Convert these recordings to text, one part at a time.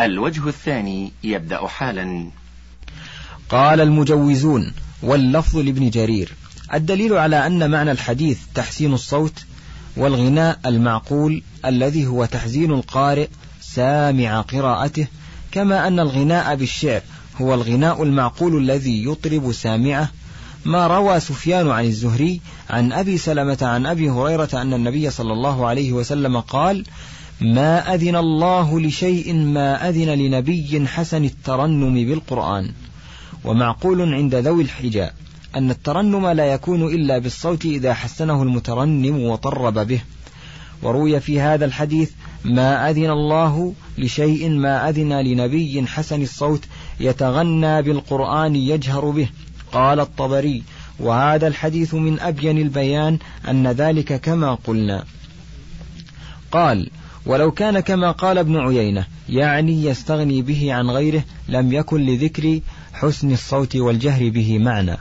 الوجه الثاني يبدأ حالا. قال المجوزون واللفظ لابن جرير. الدليل على أن معنى الحديث تحسين الصوت والغناء المعقول الذي هو تحزين القارئ سامع قراءته كما أن الغناء بالشعر هو الغناء المعقول الذي يطرب سامعه. ما روى سفيان عن الزهري عن أبي سلمة عن أبي هريرة أن النبي صلى الله عليه وسلم قال ما أذن الله لشيء ما أذن لنبي حسن الترنم بالقرآن. ومعقول عند ذوي الحجاء أن الترنم لا يكون إلا بالصوت إذا حسنه المترنم وطرب به. وروي في هذا الحديث ما أذن الله لشيء ما أذن لنبي حسن الصوت يتغنى بالقرآن يجهر به. قال الطبري وهذا الحديث من أبين البيان أن ذلك كما قلنا. قال ولو كان كما قال ابن عيينة يعني يستغني به عن غيره لم يكن لذكر حسن الصوت والجهر به معنى.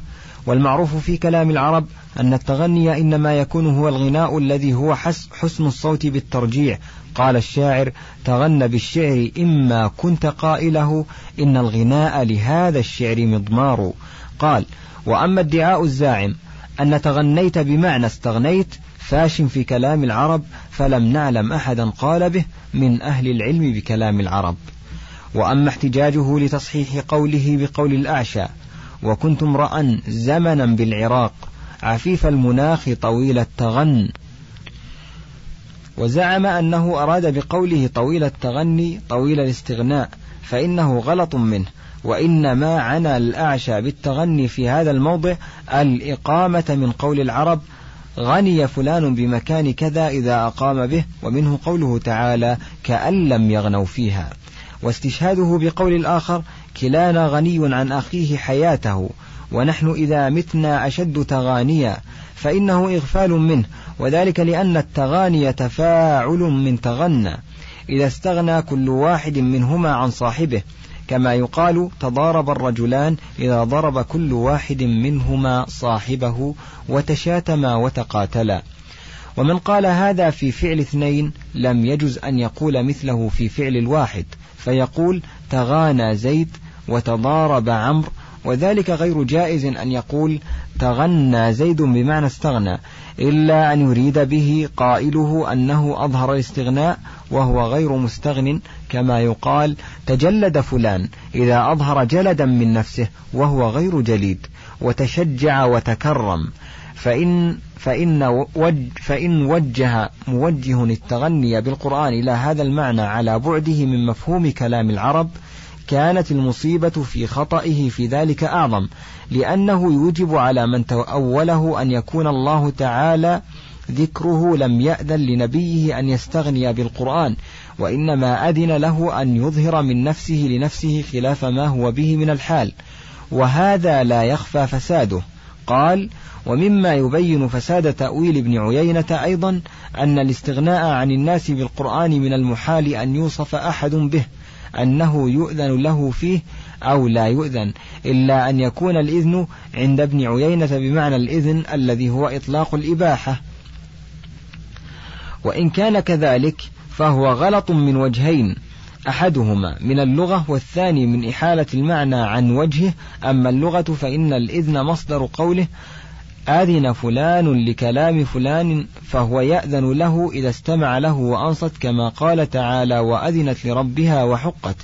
والمعروف في كلام العرب أن التغني إنما يكون هو الغناء الذي هو حسن الصوت بالترجيع. قال الشاعر تغنى بالشعر إما كنت قائله إن الغناء لهذا الشعر مضمار. قال وأما ادعاء الزاعم أن تغنيت بمعنى استغنيت فاش في كلام العرب فلم نعلم أحدا قال به من أهل العلم بكلام العرب. وأما احتجاجه لتصحيح قوله بقول الأعشى وكنت امرأ زمنا بالعراق عفيف المناخ طويل التغن. وزعم أنه أراد بقوله طويل التغني طويل الاستغناء فإنه غلط منه. وإنما عنى الأعشى بالتغني في هذا الموضع الإقامة من قول العرب غني فلان بمكان كذا إذا أقام به ومنه قوله تعالى كأن لم يغنوا فيها واستشهاده بقول الآخر كلانا غني عن أخيه حياته ونحن إذا متنا أشد تغانيا فإنه إغفال منه وذلك لأن التغاني تفاعل من تغنى إذا استغنى كل واحد منهما عن صاحبه كما يقال تضارب الرجلان إذا ضرب كل واحد منهما صاحبه وتشاتما وتقاتلا. ومن قال هذا في فعل اثنين لم يجز أن يقول مثله في فعل الواحد فيقول تغانى زيد وتضارب عمرو وذلك غير جائز أن يقول تغنى زيد بمعنى استغنى إلا أن يريد به قائله أنه أظهر الاستغناء وهو غير مستغن كما يقال تجلد فلان إذا أظهر جلدا من نفسه وهو غير جليد وتشجع وتكرم. فإن فإن وج فإن وجه موجه التغني بالقرآن إلى هذا المعنى على بعده من مفهوم كلام العرب كانت المصيبة في خطئه في ذلك أعظم لأنه يوجب على من تأوله أن يكون الله تعالى ذكره لم يأذن لنبيه أن يستغني بالقرآن. وإنما أذن له أن يظهر من نفسه لنفسه خلاف ما هو به من الحال وهذا لا يخفى فساده. قال ومما يبين فساد تأويل ابن عيينة أيضا أن الاستغناء عن الناس بالقرآن من المحال أن يوصف أحد به أنه يؤذن له فيه أو لا يؤذن إلا أن يكون الإذن عند ابن عيينة بمعنى الإذن الذي هو إطلاق الإباحة. وإن كان كذلك فهو غلط من وجهين. أحدهما من اللغة والثاني من إحالة المعنى عن وجهه. أما اللغة فإن الإذن مصدر قوله أذن فلان لكلام فلان فهو يأذن له إذا استمع له وأنصت كما قال تعالى وأذنت لربها وحقت.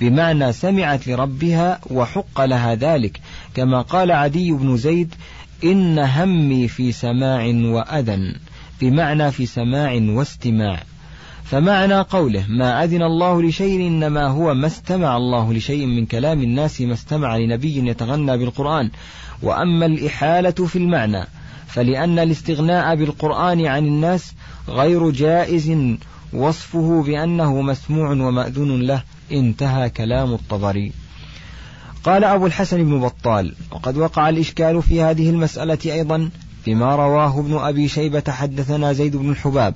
بمعنى سمعت لربها وحق لها ذلك. كما قال عدي بن زيد إن همي في سماع وأذن. بمعنى في سماع واستماع. فمعنى قوله ما أذن الله لشيء إنما هو ما استمع الله لشيء من كلام الناس ما استمع لنبي يتغنى بالقرآن. وأما الإحالة في المعنى فلأن الاستغناء بالقرآن عن الناس غير جائز وصفه بأنه مسموع ومأذون له. انتهى كلام الطبري. قال أبو الحسن بن بطال وقد وقع الإشكال في هذه المسألة أيضا بما رواه ابن أبي شيبة حدثنا زيد بن الحباب.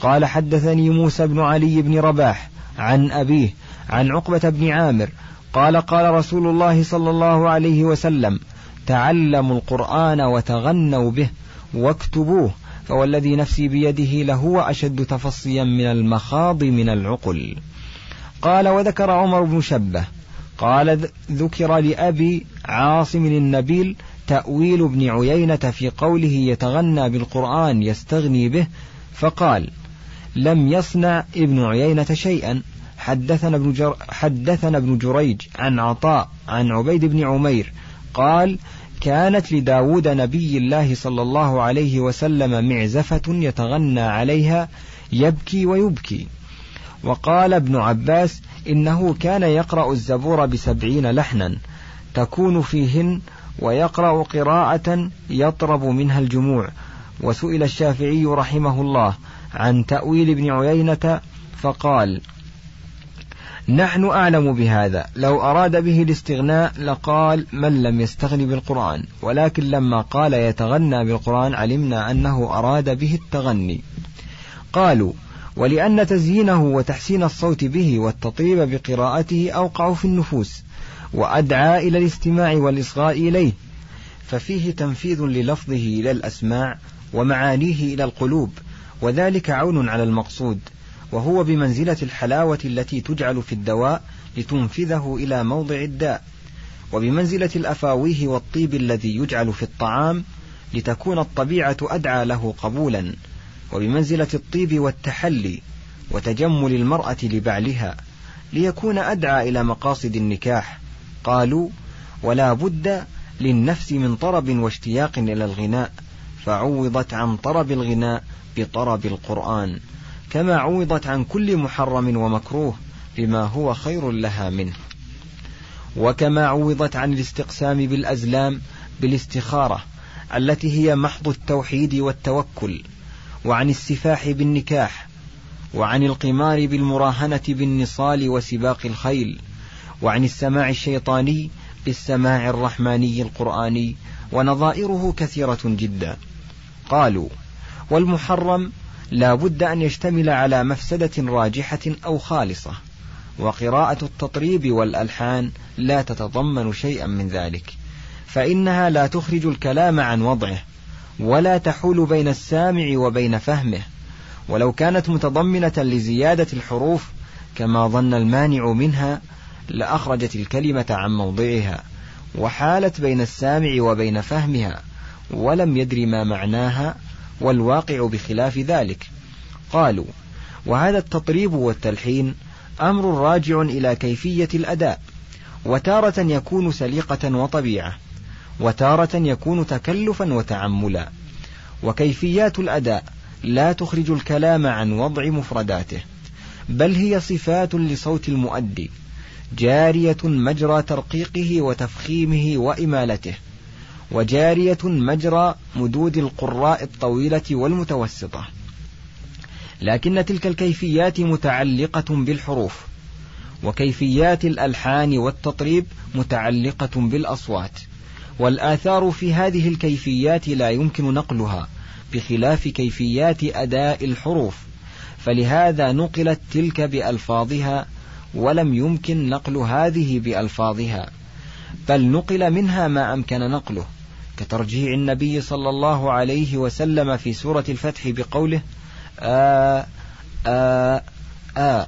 قال حدثني موسى بن علي بن رباح عن أبيه عن عقبة بن عامر قال قال رسول الله صلى الله عليه وسلم تعلموا القرآن وتغنوا به واكتبوه فوالذي نفسي بيده لهو أشد تفصيا من المخاض من العقل. قال وذكر عمر بن شبه قال ذكر لأبي عاصم النبيل تأويل ابن عيينة في قوله يتغنى بالقرآن يستغني به فقال لم يصنع ابن عيينة شيئا. حدثنا ابن, جر حدثنا ابن جريج عن عطاء عن عبيد بن عمير قال كانت لداود نبي الله صلى الله عليه وسلم معزفة يتغنى عليها يبكي ويبكي. وقال ابن عباس إنه كان يقرأ الزبور بسبعين لحنا تكون فيهن ويقرأ قراءة يطرب منها الجموع. وسئل الشافعي رحمه الله عن تأويل ابن عيينة فقال نحن أعلم بهذا. لو أراد به الاستغناء لقال من لم يستغن بالقرآن. ولكن لما قال يتغنى بالقرآن علمنا أنه أراد به التغني. قالوا ولأن تزيينه وتحسين الصوت به والتطيب بقراءته أوقع في النفوس وأدعى إلى الاستماع والإصغاء إليه. ففيه تنفيذ للفظه إلى الأسماع ومعانيه إلى القلوب. وذلك عون على المقصود وهو بمنزلة الحلاوة التي تجعل في الدواء لتنفذه إلى موضع الداء وبمنزلة الأفاويه والطيب الذي يجعل في الطعام لتكون الطبيعة أدعى له قبولا وبمنزلة الطيب والتحلي وتجمل المرأة لبعلها ليكون أدعى إلى مقاصد النكاح. قالوا ولا بد للنفس من طرب واشتياق إلى الغناء فعوضت عن طرب الغناء بطرب القرآن كما عوضت عن كل محرم ومكروه بما هو خير لها منه. وكما عوضت عن الاستقسام بالأزلام بالاستخارة التي هي محض التوحيد والتوكل وعن السفاح بالنكاح وعن القمار بالمراهنة بالنصال وسباق الخيل وعن السماع الشيطاني بالسماع الرحماني القرآني ونظائره كثيرة جدا. قالوا والمحرم لا بد أن يشتمل على مفسدة راجحة أو خالصة وقراءة التطريب والألحان لا تتضمن شيئا من ذلك فإنها لا تخرج الكلام عن وضعه ولا تحول بين السامع وبين فهمه ولو كانت متضمنة لزيادة الحروف كما ظن المانع منها لأخرجت الكلمة عن موضعها وحالت بين السامع وبين فهمها ولم يدر ما معناها والواقع بخلاف ذلك. قالوا وهذا التطريب والتلحين أمر راجع إلى كيفية الأداء وتارة يكون سليقة وطبيعة وتارة يكون تكلفا وتعملا. وكيفيات الأداء لا تخرج الكلام عن وضع مفرداته بل هي صفات لصوت المؤدي جارية مجرى ترقيقه وتفخيمه وإمالته. وجارية مجرى مدود القراء الطويلة والمتوسطة. لكن تلك الكيفيات متعلقة بالحروف وكيفيات الألحان والتطريب متعلقة بالأصوات. والآثار في هذه الكيفيات لا يمكن نقلها بخلاف كيفيات أداء الحروف. فلهذا نقلت تلك بألفاظها ولم يمكن نقل هذه بألفاظها بل نقل منها ما أمكن نقله. كترجيع النبي صلى الله عليه وسلم في سورة الفتح بقوله آ آ آ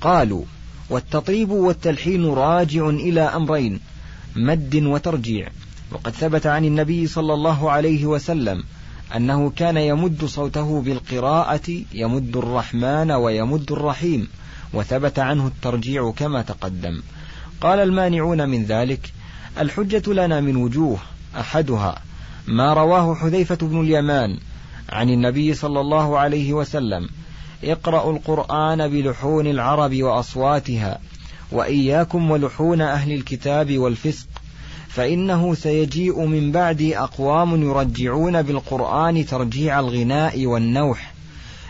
قالوا والتطيب والتلحين راجع إلى أمرين مد وترجيع. وقد ثبت عن النبي صلى الله عليه وسلم أنه كان يمد صوته بالقراءة يمد الرحمن ويمد الرحيم. وثبت عنه الترجيع كما تقدم. قال المانعون من ذلك الحجة لنا من وجوه أحدها ما رواه حذيفة بن اليمان عن النبي صلى الله عليه وسلم اقرأوا القرآن بلحون العرب وأصواتها وإياكم ولحون أهل الكتاب والفسق فإنه سيجيء من بعدي أقوام يرجعون بالقرآن ترجيع الغناء والنوح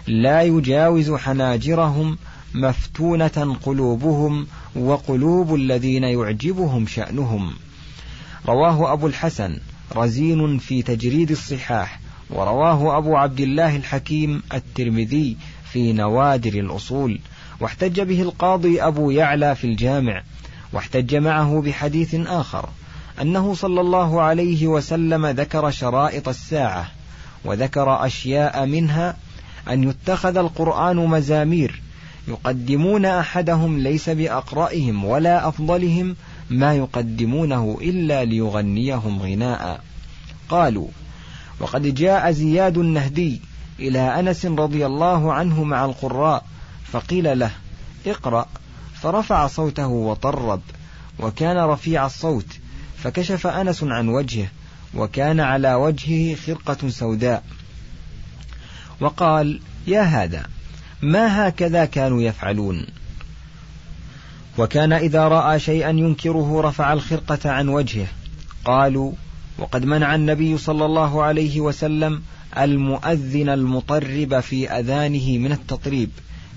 لا يجاوز حناجرهم مفتونة قلوبهم وقلوب الذين يعجبهم شأنهم. رواه أبو الحسن رزين في تجريد الصحاح ورواه أبو عبد الله الحكيم الترمذي في نوادر الأصول واحتج به القاضي أبو يعلى في الجامع واحتج معه بحديث آخر أنه صلى الله عليه وسلم ذكر شرائط الساعة وذكر أشياء منها أن يتخذ القرآن مزامير يقدمون أحدهم ليس بأقرأهم ولا أفضلهم ما يقدمونه إلا ليغنيهم غناء. قالوا وقد جاء زياد النهدي إلى أنس رضي الله عنه مع القراء فقيل له اقرأ. فرفع صوته وطرب وكان رفيع الصوت فكشف أنس عن وجهه وكان على وجهه خرقة سوداء. وقال يا هذا ما هكذا كانوا يفعلون؟ وكان إذا رأى شيئا ينكره رفع الخرقة عن وجهه. قالوا وقد منع النبي صلى الله عليه وسلم المؤذن المطرب في أذانه من التطريب.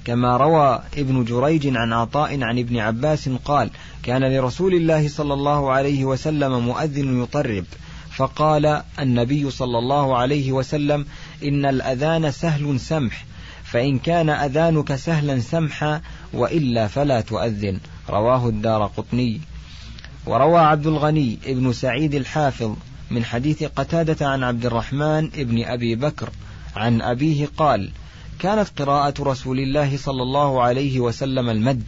كما روى ابن جريج عن عطاء عن ابن عباس قال كان لرسول الله صلى الله عليه وسلم مؤذن يطرب. فقال النبي صلى الله عليه وسلم إن الأذان سهل سمح. فإن كان أذانك سهلا سمحا وإلا فلا تؤذن. رواه الدار قطني وروى عبد الغني ابن سعيد الحافظ من حديث قتادة عن عبد الرحمن ابن أبي بكر عن أبيه قال كانت قراءة رسول الله صلى الله عليه وسلم المد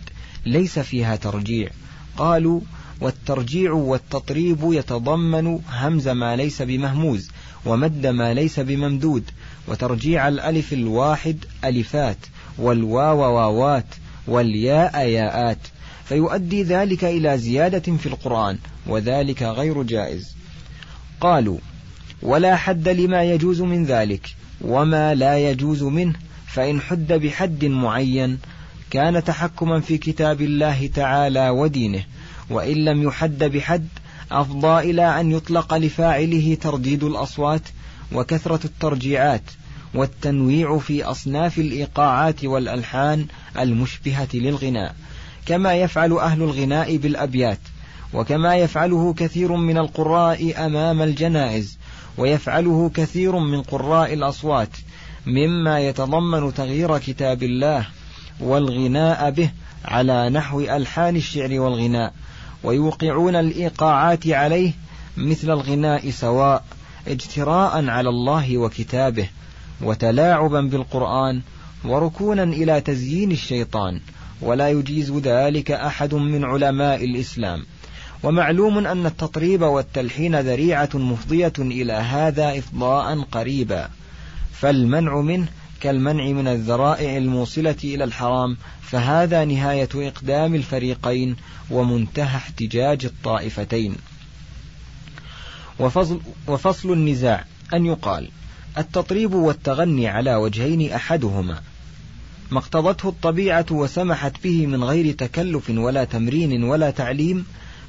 ليس فيها ترجيع. قالوا والترجيع والتطريب يتضمن همز ما ليس بمهموز ومد ما ليس بممدود وترجيع الألف الواحد ألفات والواو واوات والياء ياءات. فيؤدي ذلك إلى زيادة في القرآن وذلك غير جائز. قالوا ولا حد لما يجوز من ذلك وما لا يجوز منه فإن حد بحد معين كان تحكما في كتاب الله تعالى ودينه. وإن لم يحد بحد أفضى إلى أن يطلق لفاعله ترديد الأصوات وكثرة الترجيعات والتنويع في أصناف الإيقاعات والألحان المشبهة للغناء كما يفعل أهل الغناء بالأبيات وكما يفعله كثير من القراء أمام الجنائز ويفعله كثير من قراء الأصوات مما يتضمن تغيير كتاب الله والغناء به على نحو ألحان الشعر والغناء ويوقعون الإيقاعات عليه مثل الغناء سواء اجتراء على الله وكتابه وتلاعبا بالقرآن وركونا إلى تزيين الشيطان ولا يجيز ذلك أحد من علماء الإسلام. ومعلوم أن التطريب والتلحين ذريعة مفضية إلى هذا إفضاء قريبا. فالمنع منه كالمنع من الذرائع الموصلة إلى الحرام فهذا نهاية إقدام الفريقين ومنتهى احتجاج الطائفتين. وفصل, وفصل النزاع أن يقال التطريب والتغني على وجهين أحدهما ما اقتضته الطبيعة وسمحت به من غير تكلف ولا تمرين ولا تعليم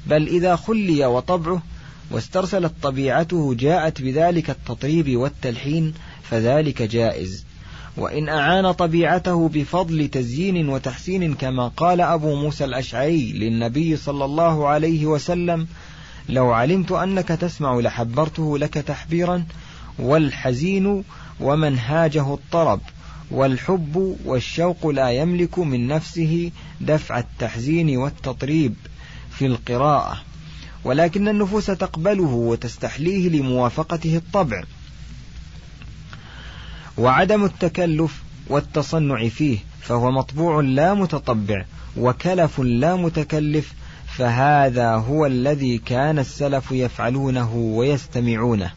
بل إذا خلي وطبعه واسترسلت طبيعته جاءت بذلك التطريب والتلحين فذلك جائز. وإن أعان طبيعته بفضل تزيين وتحسين كما قال أبو موسى الأشعري للنبي صلى الله عليه وسلم لو علمت أنك تسمع لحبرته لك تحبيرا والحزين ومنهاجه الطرب والحب والشوق لا يملك من نفسه دفع التحزين والتطريب في القراءة ولكن النفوس تقبله وتستحليه لموافقته الطبع. وعدم التكلف والتصنع فيه فهو مطبوع لا متطبع وكلف لا متكلف فهذا هو الذي كان السلف يفعلونه ويستمعونه.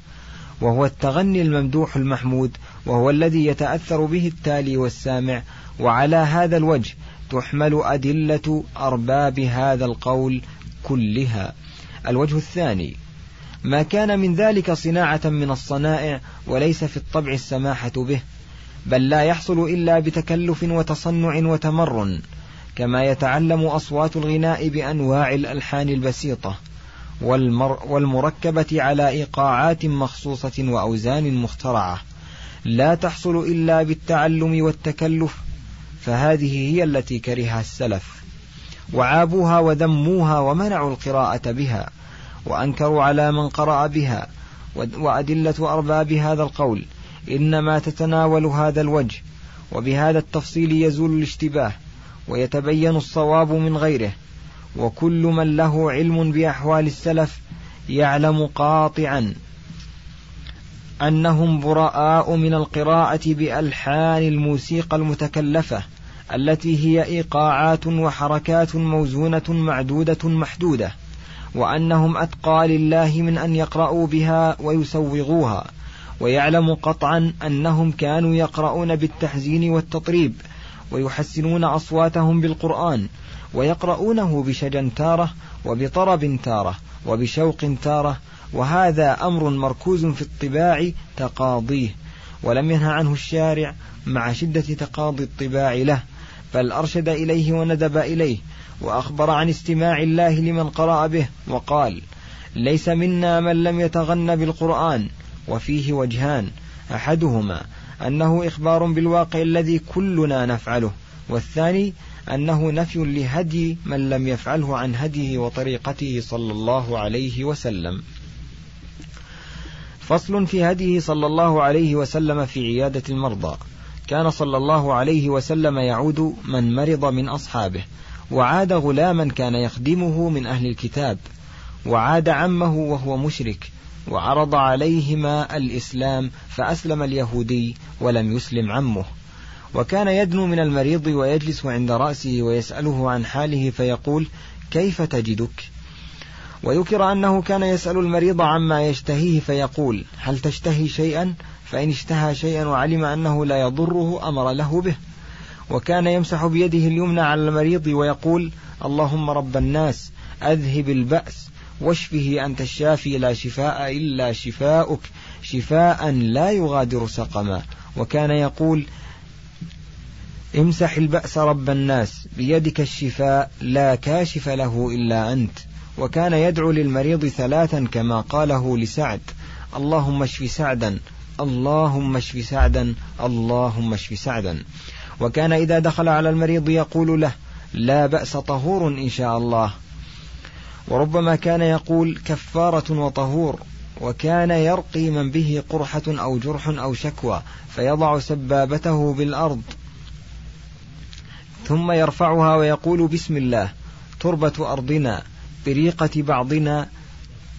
وهو التغني الممدوح المحمود وهو الذي يتأثر به التالي والسامع وعلى هذا الوجه تحمل أدلة أرباب هذا القول كلها. الوجه الثاني ما كان من ذلك صناعة من الصنائع وليس في الطبع السماحة به بل لا يحصل إلا بتكلف وتصنع وتمرن كما يتعلم أصوات الغناء بأنواع الألحان البسيطة والمر والمركبة على إيقاعات مخصوصة وأوزان مخترعة. لا تحصل إلا بالتعلم والتكلف فهذه هي التي كرهها السلف. وعابوها وذموها ومنعوا القراءة بها وأنكروا على من قرأ بها وأدلة أرباب هذا القول. إنما تتناول هذا الوجه وبهذا التفصيل يزول الاشتباه. ويتبين الصواب من غيره وكل من له علم بأحوال السلف يعلم قاطعا أنهم براء من القراءة بألحان الموسيقى المتكلفة التي هي إيقاعات وحركات موزونة معدودة محدودة وأنهم أتقى لله من أن يقرأوا بها ويسوغوها ويعلم قطعا أنهم كانوا يقرؤون بالتحزين والتطريب. ويحسنون أصواتهم بالقرآن ويقرؤونه بشجن تارة وبطرب تارة وبشوق تارة وهذا أمر مركوز في الطباع تقاضيه ولم ينهى عنه الشارع مع شدة تقاضي الطباع له بل أرشد إليه وندب إليه وأخبر عن استماع الله لمن قرأ به وقال ليس منا من لم يتغن بالقرآن وفيه وجهان أحدهما أنه إخبار بالواقع الذي كلنا نفعله والثاني أنه نفي لهدي من لم يفعله عن هديه وطريقته صلى الله عليه وسلم. فصل في هديه صلى الله عليه وسلم في عيادة المرضى. كان صلى الله عليه وسلم يعود من مرض من أصحابه وعاد غلاما كان يخدمه من أهل الكتاب وعاد عمه وهو مشرك وعرض عليهما الإسلام فأسلم اليهودي ولم يسلم عمه. وكان يدنو من المريض ويجلس عند رأسه ويسأله عن حاله فيقول كيف تجدك؟ وذكر أنه كان يسأل المريض عما يشتهيه فيقول هل تشتهي شيئا؟ فإن اشتهى شيئا وعلم أنه لا يضره أمر له به. وكان يمسح بيده اليمنى على المريض ويقول اللهم رب الناس أذهب البأس واشفه أنت الشافي لا شفاء إلا شفاؤك. شفاء لا يغادر سقما. وكان يقول امسح البأس رب الناس بيدك الشفاء لا كاشف له إلا أنت. وكان يدعو للمريض ثلاثا كما قاله لسعد اللهم اشف سعدا اللهم اشف سعدا اللهم اشف سعدا. وكان إذا دخل على المريض يقول له لا بأس طهور إن شاء الله. وربما كان يقول كفارة وطهور وكان يرقي من به قرحة أو جرح أو شكوى فيضع سبابته بالأرض. ثم يرفعها ويقول بسم الله تربة أرضنا بريقة بعضنا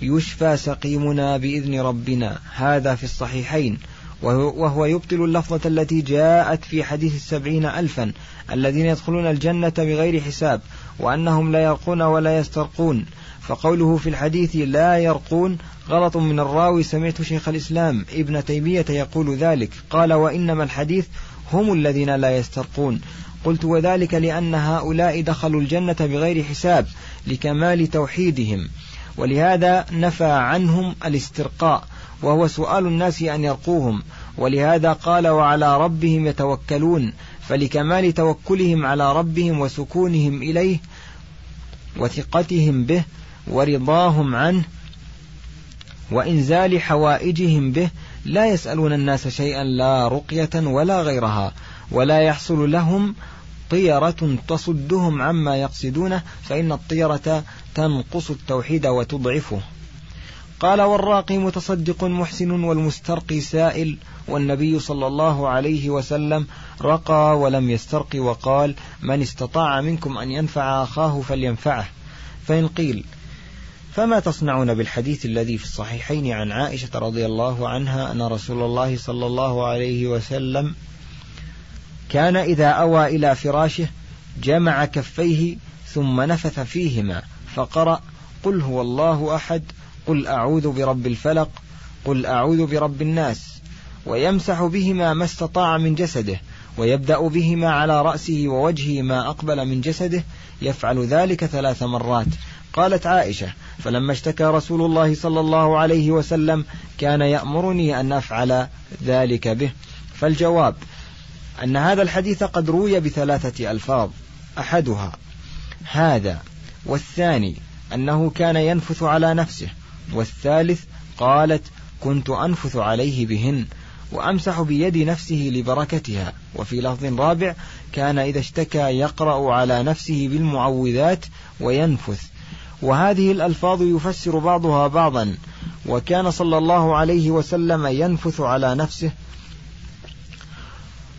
يشفى سقيمنا بإذن ربنا. هذا في الصحيحين. وهو يبطل اللفظة التي جاءت في حديث السبعين ألفا الذين يدخلون الجنة بغير حساب. وأنهم لا يرقون ولا يسترقون. فقوله في الحديث لا يرقون غلط من الراوي سمعت شيخ الإسلام ابن تيمية يقول ذلك. قال وإنما الحديث هم الذين لا يسترقون. قلت وذلك لأن هؤلاء دخلوا الجنة بغير حساب لكمال توحيدهم. ولهذا نفى عنهم الاسترقاء وهو سؤال الناس أن يرقوهم. ولهذا قال وعلى ربهم يتوكلون. فلكمال توكلهم على ربهم وسكونهم إليه وثقتهم به ورضاهم عنه وإنزال حوائجهم به لا يسألون الناس شيئا لا رقية ولا غيرها ولا يحصل لهم طيرة تصدهم عما يقصدونه فإن الطيرة تنقص التوحيد وتضعفه قال والراقي متصدق محسن والمسترقي سائل والنبي صلى الله عليه وسلم رقى ولم يسترق وقال من استطاع منكم أن ينفع أخاه فلينفعه. فإن قيل فما تصنعون بالحديث الذي في الصحيحين عن عائشة رضي الله عنها أن رسول الله صلى الله عليه وسلم كان إذا أوى إلى فراشه جمع كفيه ثم نفث فيهما فقرأ قل هو الله أحد قل أعوذ برب الفلق قل أعوذ برب الناس. ويمسح بهما ما استطاع من جسده ويبدأ بهما على رأسه ووجهه ما أقبل من جسده يفعل ذلك ثلاث مرات. قالت عائشة فلما اشتكى رسول الله صلى الله عليه وسلم كان يأمرني أن أفعل ذلك به. فالجواب أن هذا الحديث قد روي بثلاثة ألفاظ. أحدها هذا والثاني أنه كان ينفث على نفسه. والثالث قالت كنت أنفث عليه بهن وأمسح بيد نفسه لبركتها. وفي لفظ رابع كان إذا اشتكى يقرأ على نفسه بالمعوذات وينفث. وهذه الألفاظ يفسر بعضها بعضا. وكان صلى الله عليه وسلم ينفث على نفسه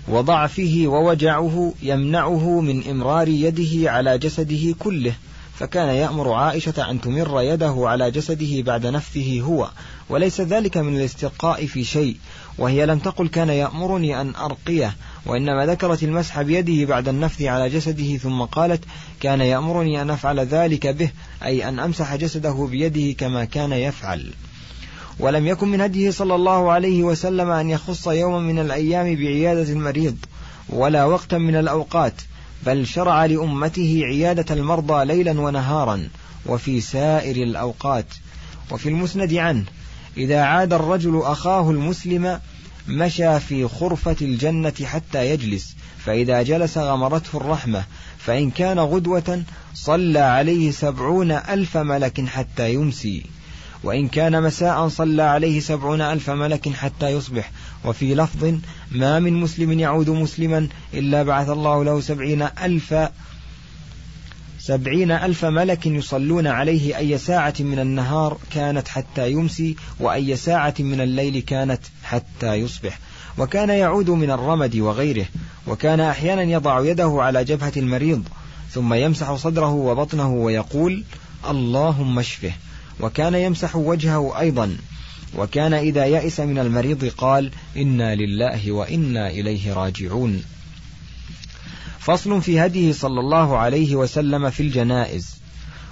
وضعفه ووجعه يمنعه من إمرار يده على جسده كله. فكان يأمر عائشة أن تمر يده على جسده بعد نفثه هو وليس ذلك من الاسترقاء في شيء وهي لم تقل كان يأمرني أن أرقيه وإنما ذكرت المسح بيده بعد النفث على جسده ثم قالت كان يأمرني أن أفعل ذلك به أي أن أمسح جسده بيده كما كان يفعل. ولم يكن من هديه صلى الله عليه وسلم أن يخص يوما من الأيام بعيادة المريض ولا وقتا من الأوقات بل شرع لأمته عيادة المرضى ليلا ونهارا وفي سائر الأوقات. وفي المسند عنه إذا عاد الرجل أخاه المسلم مشى في خرفة الجنة حتى يجلس فإذا جلس غمرته الرحمة فإن كان غدوة صلى عليه سبعون ألف ملك حتى يمسي وإن كان مساء صلى عليه سبعون ألف ملك حتى يصبح وفي لفظ ما من مسلم يعود مسلما إلا بعث الله له سبعين ألف سبعين ألف ملك يصلون عليه أي ساعة من النهار كانت حتى يمسي وأي ساعة من الليل كانت حتى يصبح. وكان يعود من الرمد وغيره وكان أحيانا يضع يده على جبهة المريض ثم يمسح صدره وبطنه ويقول اللهم اشفه وكان يمسح وجهه أيضا. وكان إذا يئس من المريض قال إنا لله وإنا إليه راجعون. فصل في هديه صلى الله عليه وسلم في الجنائز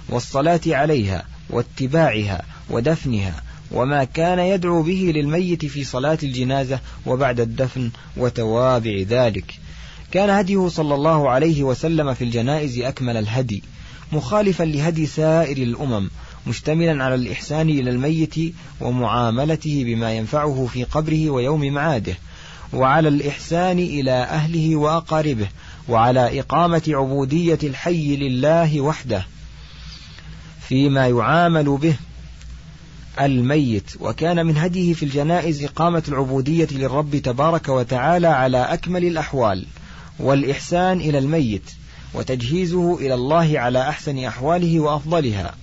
والصلاة عليها واتباعها ودفنها وما كان يدعو به للميت في صلاة الجنازة وبعد الدفن وتوابع ذلك. كان هديه صلى الله عليه وسلم في الجنائز أكمل الهدي مخالفا لهدي سائر الأمم مشتملا على الإحسان إلى الميت ومعاملته بما ينفعه في قبره ويوم معاده وعلى الإحسان إلى أهله وأقاربه وعلى إقامة عبودية الحي لله وحده. فيما يعامل به الميت وكان من هديه في الجنائز إقامة العبودية للرب تبارك وتعالى على أكمل الأحوال والإحسان إلى الميت وتجهيزه إلى الله على أحسن أحواله وأفضلها.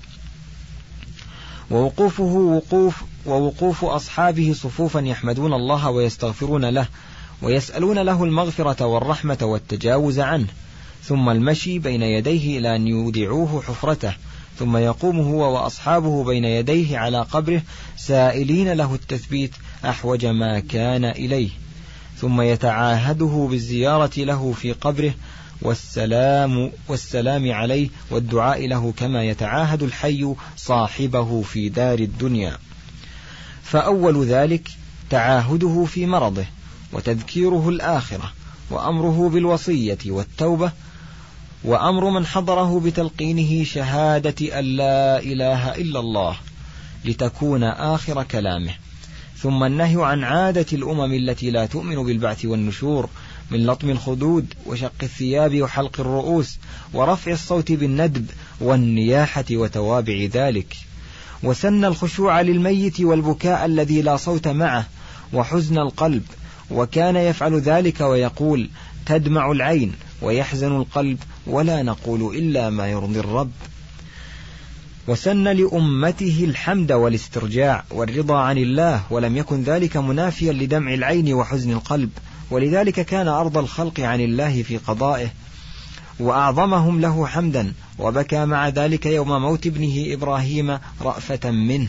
ووقوفه وقوف ووقوف أصحابه صفوفا يحمدون الله ويستغفرون له ويسألون له المغفرة والرحمة والتجاوز عنه. ثم المشي بين يديه إلى أن يودعوه حفرته. ثم يقوم هو وأصحابه بين يديه على قبره سائلين له التثبيت أحوج ما كان إليه. ثم يتعاهده بالزيارة له في قبره والسلام والسلام عليه والدعاء له كما يتعاهد الحي صاحبه في دار الدنيا. فأول ذلك تعاهده في مرضه وتذكيره الآخرة وأمره بالوصية والتوبة وأمر من حضره بتلقينه شهادة أن لا إله إلا الله لتكون آخر كلامه. ثم النهي عن عادة الأمم التي لا تؤمن بالبعث والنشور من لطم الخدود وشق الثياب وحلق الرؤوس ورفع الصوت بالندب والنياحة وتوابع ذلك. وسن الخشوع للميت والبكاء الذي لا صوت معه وحزن القلب وكان يفعل ذلك ويقول تدمع العين ويحزن القلب ولا نقول إلا ما يرضي الرب. وسن لأمته الحمد والاسترجاع والرضا عن الله ولم يكن ذلك منافيا لدمع العين وحزن القلب. ولذلك كان أرض الخلق عن الله في قضائه وأعظمهم له حمدا وبكى مع ذلك يوم موت ابنه إبراهيم رأفة منه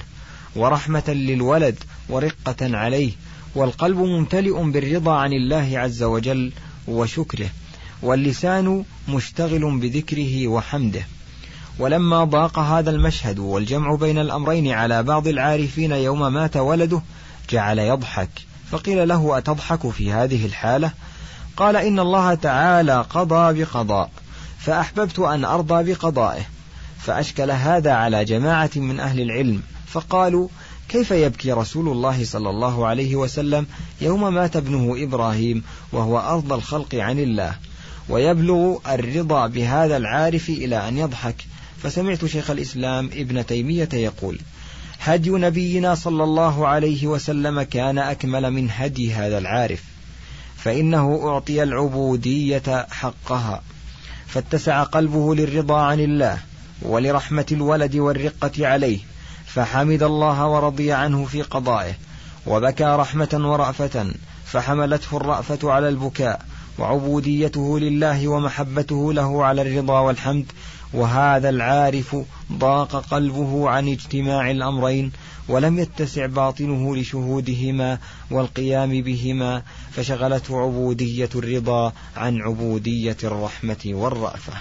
ورحمة للولد ورقة عليه والقلب ممتلئ بالرضا عن الله عز وجل وشكره واللسان مشتغل بذكره وحمده. ولما ضاق هذا المشهد والجمع بين الأمرين على بعض العارفين يوم مات ولده جعل يضحك. فقيل له أتضحك في هذه الحالة؟ قال إن الله تعالى قضى بقضاء فأحببت أن أرضى بقضائه فأشكل هذا على جماعة من أهل العلم فقالوا كيف يبكي رسول الله صلى الله عليه وسلم يوم مات ابنه إبراهيم وهو أرضى الخلق عن الله ويبلغ الرضا بهذا العارف إلى أن يضحك؟ فسمعت شيخ الإسلام ابن تيمية يقول هدي نبينا صلى الله عليه وسلم كان أكمل من هدي هذا العارف فإنه أعطي العبودية حقها فاتسع قلبه للرضا عن الله ولرحمة الولد والرقة عليه فحمد الله ورضي عنه في قضائه وبكى رحمة ورأفة فحملته الرأفة على البكاء وعبوديته لله ومحبته له على الرضا والحمد وهذا العارف ضاق قلبه عن اجتماع الأمرين ولم يتسع باطنه لشهودهما والقيام بهما فشغلته عبودية الرضا عن عبودية الرحمة والرأفة.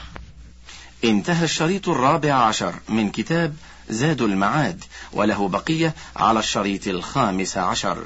انتهى الشريط الرابع عشر من كتاب زاد المعاد وله بقية على الشريط الخامس عشر.